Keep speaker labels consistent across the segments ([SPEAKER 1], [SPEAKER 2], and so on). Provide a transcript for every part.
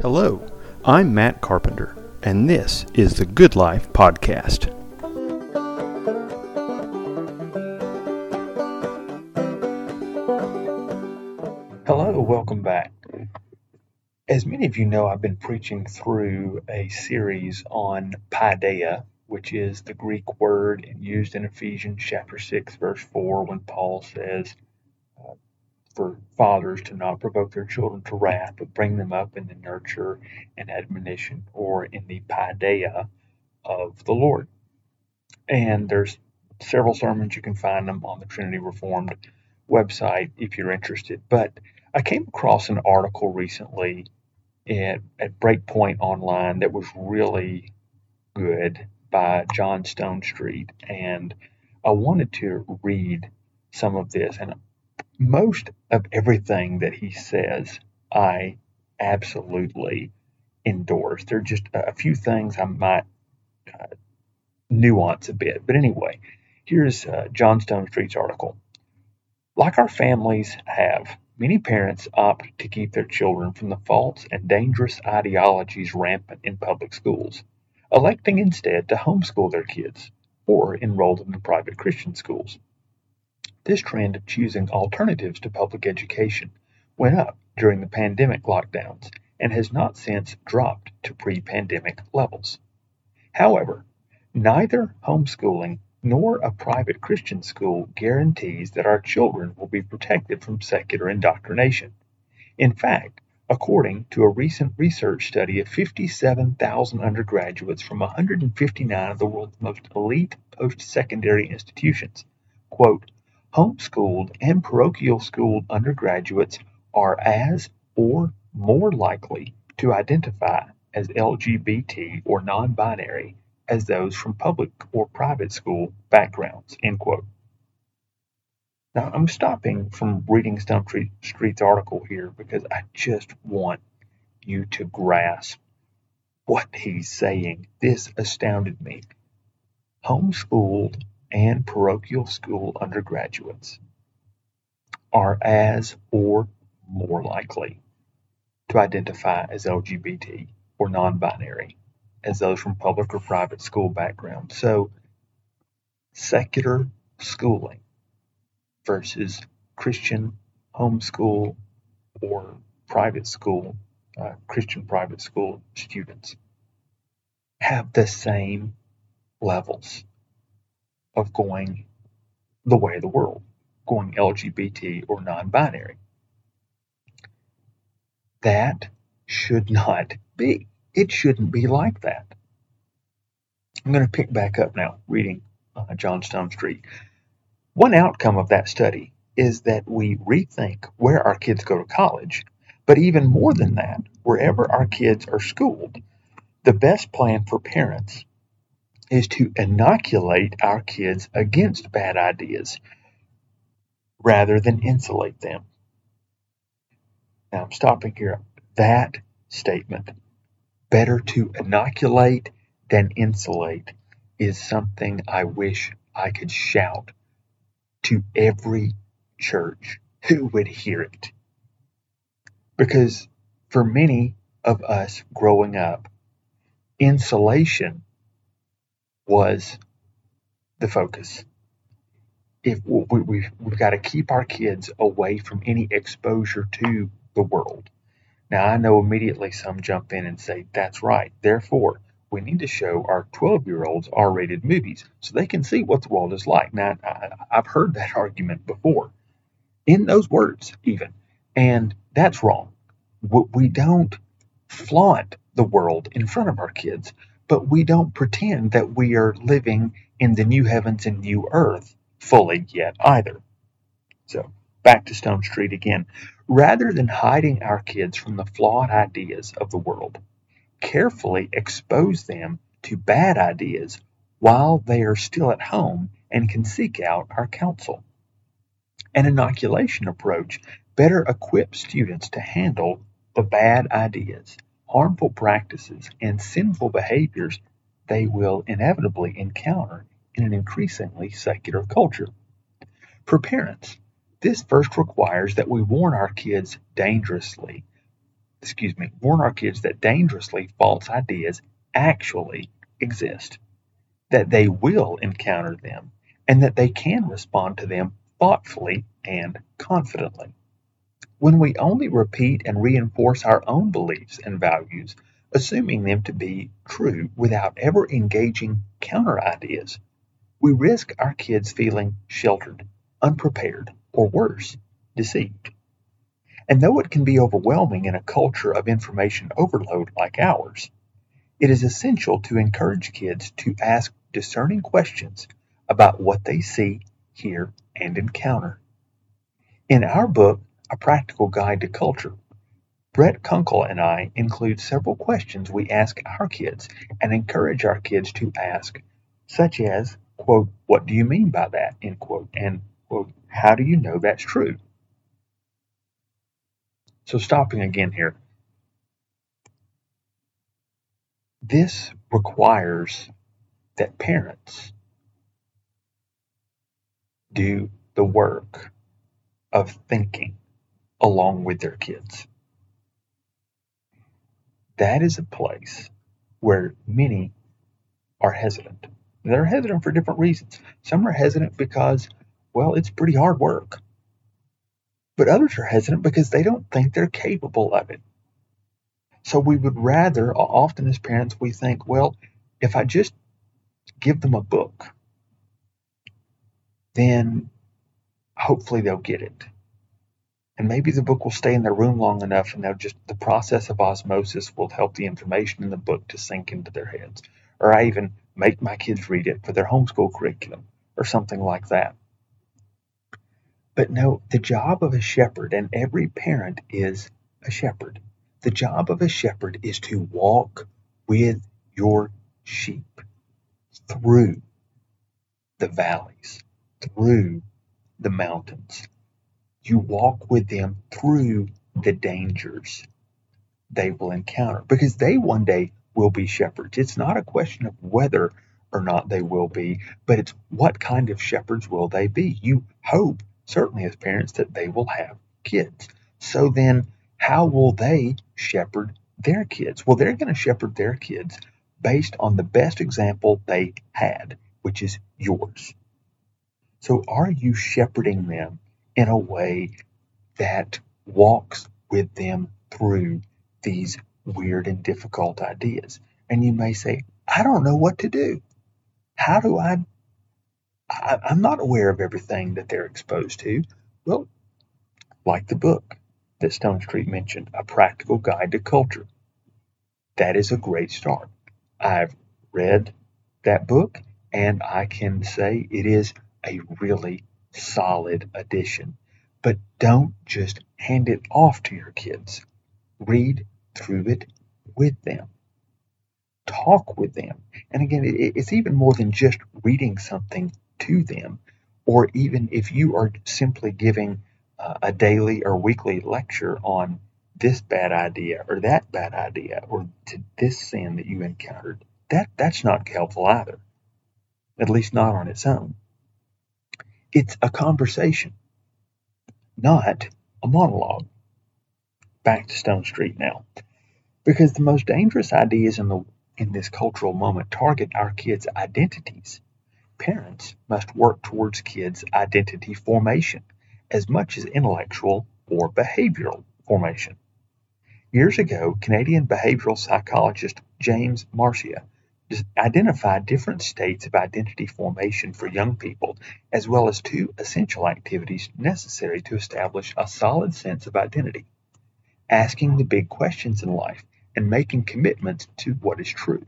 [SPEAKER 1] Hello, I'm Matt Carpenter, and this is the Good Life Podcast. Hello, welcome back. As many of you know, I've been preaching through a series on paideia, which is the Greek word used in Ephesians chapter 6, verse 4, when Paul says, for fathers to not provoke their children to wrath, but bring them up in the nurture and admonition or in the paideia of the Lord. And there's several sermons you can find them on the Trinity Reformed website if you're interested. But I came across an article recently at, at Breakpoint Online that was really good by John Stonestreet. and I wanted to read some of this. And most of everything that he says, I absolutely endorse. There are just a few things I might uh, nuance a bit. But anyway, here's uh, John Stonestreet's article. Like our families have, many parents opt to keep their children from the false and dangerous ideologies rampant in public schools electing instead to homeschool their kids or enroll them in private Christian schools. This trend of choosing alternatives to public education went up during the pandemic lockdowns and has not since dropped to pre pandemic levels. However, neither homeschooling nor a private Christian school guarantees that our children will be protected from secular indoctrination. In fact, according to a recent research study of 57,000 undergraduates from 159 of the world's most elite post-secondary institutions. Quote, homeschooled and parochial schooled undergraduates are as or more likely to identify as LGBT or non-binary as those from public or private school backgrounds, end quote. Now, I'm stopping from reading Stump Stonestreet's article here because I just want you to grasp what he's saying. This astounded me. Homeschooled and parochial school undergraduates are as or more likely to identify as LGBT or non binary as those from public or private school backgrounds. So, secular schooling versus Christian homeschool or private school, uh, Christian private school students have the same levels of going the way of the world, going LGBT or non binary. That should not be. It shouldn't be like that. I'm going to pick back up now, reading uh, John Stonestreet. One outcome of that study is that we rethink where our kids go to college, but even more than that, wherever our kids are schooled, the best plan for parents is to inoculate our kids against bad ideas rather than insulate them. Now I'm stopping here. That statement, better to inoculate than insulate, is something I wish I could shout to every church who would hear it. Because for many of us growing up, insulation was the focus. If we, we, we've got to keep our kids away from any exposure to the world. Now, I know immediately some jump in and say, that's right. Therefore, we need to show our 12 year olds R rated movies so they can see what the world is like. Now, I, have heard that argument before, in those words, even, and that's wrong. We don't flaunt the world in front of our kids, but we don't pretend that we are living in the new heavens and new earth fully yet either. So, back to Stonestreet again. Rather than hiding our kids from the flawed ideas of the world, carefully expose them to bad ideas while they are still at home and can seek out our counsel. An inoculation approach better equips students to handle the bad ideas, harmful practices, and sinful behaviors they will inevitably encounter in an increasingly secular culture. For parents, this first requires that we warn our kids dangerously excuse me, warn our kids that dangerously false ideas actually exist, that they will encounter them, and that they can respond to them thoughtfully and confidently. When we only repeat and reinforce our own beliefs and values, assuming them to be true without ever engaging counter ideas, we risk our kids feeling sheltered, unprepared, or worse, deceived. And though it can be overwhelming in a culture of information overload like ours, it is essential to encourage kids to ask discerning questions about what they see, hear, and encounter. In our book, A Practical Guide to Culture, Brett Kunkle and I include several questions we ask our kids and encourage our kids to ask, such as, quote, what do you mean by that, end quote, and, quote, how do you know that's true? So stopping again here. This requires that parents do the work of thinking along with their kids. That is a place where many are hesitant. They're hesitant for different reasons. Some are hesitant because, well, it's pretty hard work but others are hesitant because they don't think they're capable of it. So we would rather, often as parents, we think, well, if I just give them a book, then hopefully they'll get it. And maybe the book will stay in their room long enough and they'll just, the process of osmosis will help the information in the book to sink into their heads. Or I even make my kids read it for their homeschool curriculum or something like that. But no, the job of a shepherd, and every parent is a shepherd. The job of a shepherd is to walk with your sheep through the valleys, through the mountains. You walk with them through the dangers they will encounter because they one day will be shepherds. It's not a question of whether or not they will be, but it's what kind of shepherds will they be. You hope certainly as parents, that they will have kids. So then, how will they shepherd their kids? Well, they're going to shepherd their kids based on the best example they had, which is yours. So, are you shepherding them in a way that walks with them through these weird and difficult ideas? And you may say, I don't know what to do. How do I I, I'm not aware of everything that they're exposed to. Well, like the book that Stonestreet mentioned, A Practical Guide to Culture. That is a great start. I've read that book and I can say it is a really solid addition. But don't just hand it off to your kids. Read through it with them. Talk with them. And again, it's even more than just reading something to them, or even if you are simply giving uh, a daily or weekly lecture on this bad idea or that bad idea or to this sin that you encountered, that, that's not helpful either, at least not on its own. It's a conversation, not a monologue. Back to Stonestreet now. Because the most dangerous ideas in the in this cultural moment target our kids' identities Parents must work towards kids' identity formation as much as intellectual or behavioral formation. Years ago, Canadian behavioral psychologist James Marcia identified different states of identity formation for young people, as well as two essential activities necessary to establish a solid sense of identity asking the big questions in life and making commitments to what is true.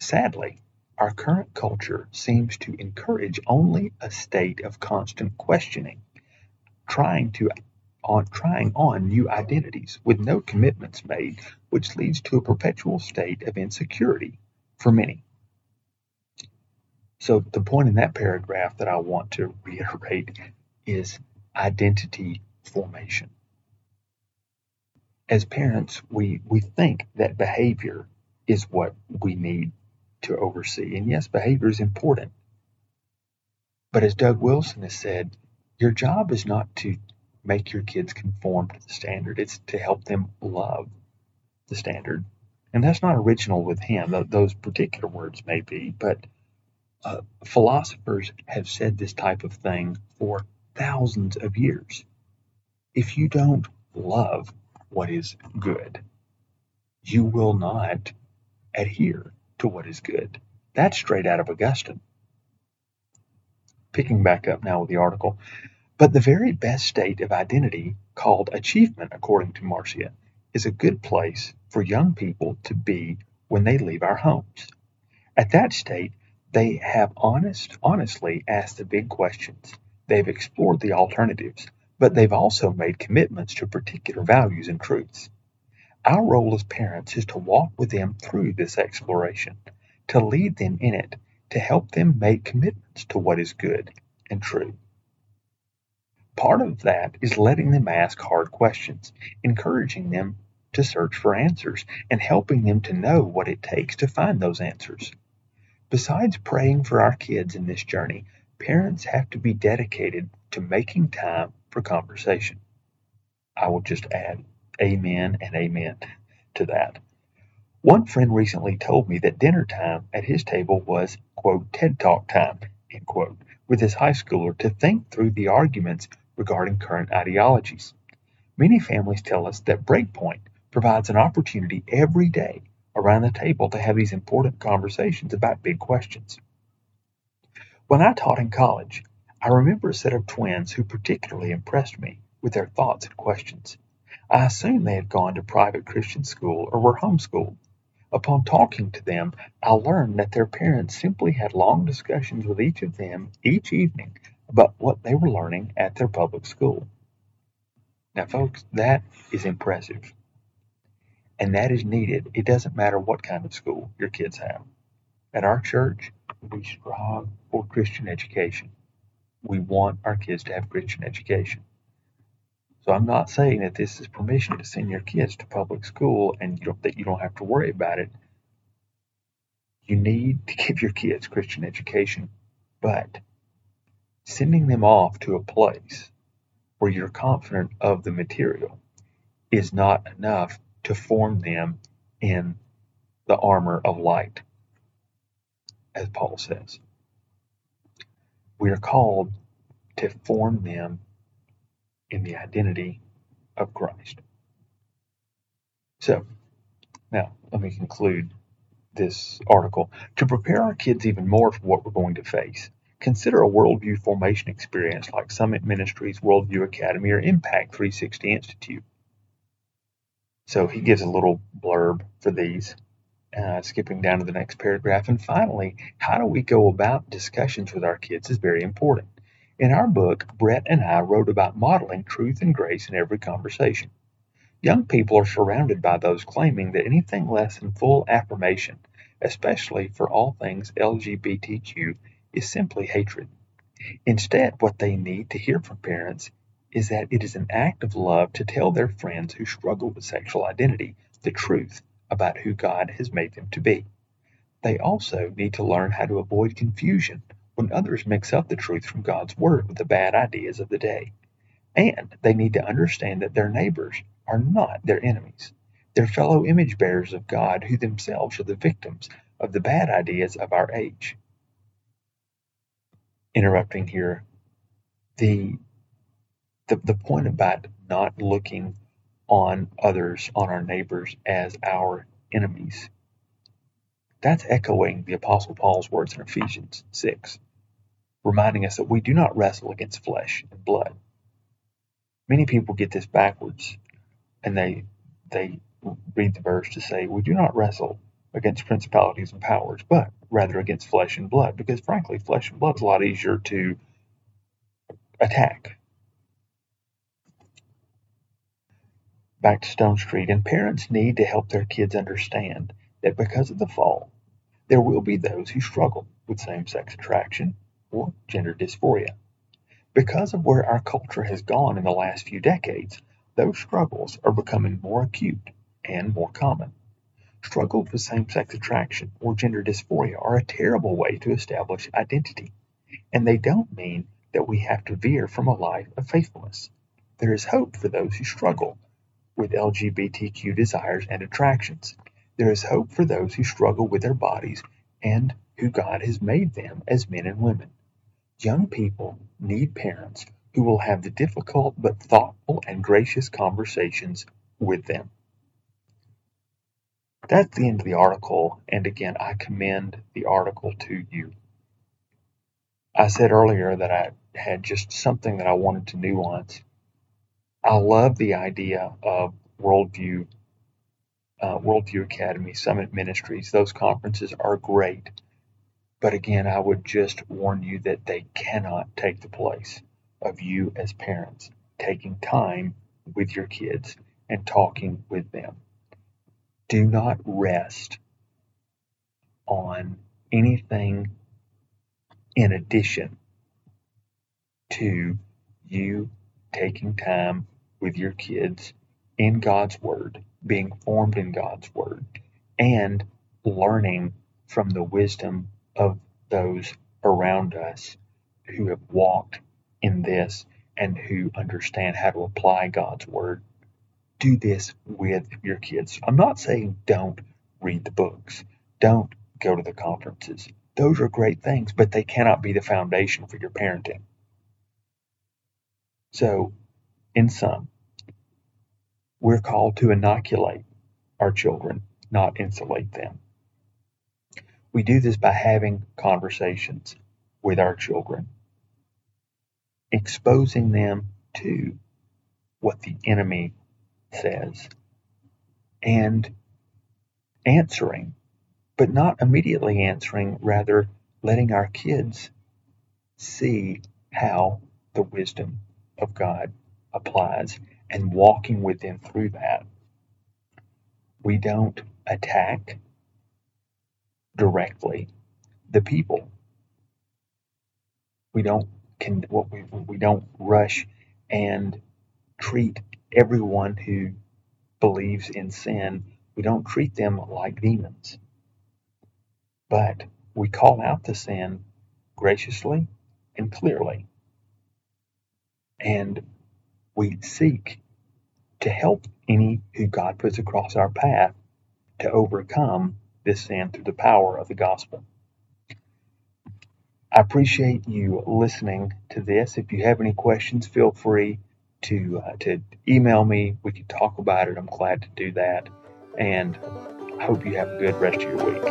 [SPEAKER 1] Sadly, our current culture seems to encourage only a state of constant questioning, trying to on trying on new identities with no commitments made, which leads to a perpetual state of insecurity for many. So the point in that paragraph that I want to reiterate is identity formation. As parents, we, we think that behavior is what we need to oversee. And yes, behavior is important. But as Doug Wilson has said, your job is not to make your kids conform to the standard. It's to help them love the standard. And that's not original with him. Those particular words may be, but uh, philosophers have said this type of thing for thousands of years. If you don't love what is good, you will not adhere to what is good. That's straight out of Augustine. Picking back up now with the article, but the very best state of identity, called achievement according to Marcia, is a good place for young people to be when they leave our homes. At that state, they have honest, honestly asked the big questions. They've explored the alternatives, but they've also made commitments to particular values and truths. Our role as parents is to walk with them through this exploration, to lead them in it, to help them make commitments to what is good and true. Part of that is letting them ask hard questions, encouraging them to search for answers, and helping them to know what it takes to find those answers. Besides praying for our kids in this journey, parents have to be dedicated to making time for conversation. I will just add amen and amen to that. One friend recently told me that dinner time at his table was, quote, TED Talk time, end quote, with his high schooler to think through the arguments regarding current ideologies. Many families tell us that Breakpoint provides an opportunity every day around the table to have these important conversations about big questions. When I taught in college, I remember a set of twins who particularly impressed me with their thoughts and questions. I assumed they had gone to private Christian school or were homeschooled. Upon talking to them, I learned that their parents simply had long discussions with each of them each evening about what they were learning at their public school. Now, folks, that is impressive. And that is needed. It doesn't matter what kind of school your kids have. At our church, we strive for Christian education. We want our kids to have Christian education. So I'm not saying that this is permission to send your kids to public school and you that you don't have to worry about it. You need to give your kids Christian education, but sending them off to a place where you're confident of the material is not enough to form them in the armor of light, as Paul says. We are called to form them in the identity of Christ. So, now let me conclude this article. To prepare our kids even more for what we're going to face, Consider a worldview formation experience like Summit Ministries, Worldview Academy, or Impact 360 Institute. So he gives a little blurb for these, uh, skipping down to the next paragraph. And finally, how do we go about discussions with our kids is very important. In our book, Brett and I wrote about modeling truth and grace in every conversation. Young people are surrounded by those claiming that anything less than full affirmation, especially for all things LGBTQ, is simply hatred. Instead, what they need to hear from parents is that it is an act of love to tell their friends who struggle with sexual identity the truth about who God has made them to be. They also need to learn how to avoid confusion when others mix up the truth from God's Word with the bad ideas of the day. And they need to understand that their neighbors are not their enemies. They're fellow image bearers of God who themselves are the victims of the bad ideas of our age interrupting here. The, the the point about not looking on others, on our neighbors as our enemies. That's echoing the Apostle Paul's words in Ephesians 6, reminding us that we do not wrestle against flesh and blood. Many people get this backwards and they they read the verse to say, We do not wrestle against principalities and powers, but rather against flesh and blood, because frankly, flesh and blood is a lot easier to attack. Back to Stonestreet, and parents need to help their kids understand that because of the fall, there will be those who struggle with same sex attraction or gender dysphoria. Because of where our culture has gone in the last few decades, those struggles are becoming more acute and more common. Struggles with same-sex attraction or gender dysphoria are a terrible way to establish identity, and they don't mean that we have to veer from a life of faithfulness. There is hope for those who struggle with LGBTQ desires and attractions. There is hope for those who struggle with their bodies and who God has made them as men and women. Young people need parents who will have the difficult but thoughtful and gracious conversations with them. That's the end of the article, and again, I commend the article to you. I said earlier that I had just something that I wanted to nuance. I love the idea of Worldview, uh, Worldview Academy, Summit Ministries. Those conferences are great. But again, I would just warn you that they cannot take the place of you as parents taking time with your kids and talking with them. Do not rest on anything in addition to you taking time with your kids in God's Word, being formed in God's Word, and learning from the wisdom of those around us who have walked in this and who understand how to apply God's Word. Do this with your kids. I'm not saying don't read the books, don't go to the conferences. Those are great things, but they cannot be the foundation for your parenting. So, in sum, we're called to inoculate our children, not insulate them. We do this by having conversations with our children, exposing them to what the enemy says, and answering, but not immediately answering, rather letting our kids see how the wisdom of God applies and walking with them through that. We don't attack directly the people. We don't can what we we don't rush and treat everyone who believes in sin. We don't treat them like demons. But we call out the sin graciously and clearly. And we seek to help any who God puts across our path to overcome this sin through the power of the gospel. I appreciate you listening to this. If you have any questions, feel free to uh, to email me. We can talk about it. I'm glad to do that, and I hope you have a good rest of your week.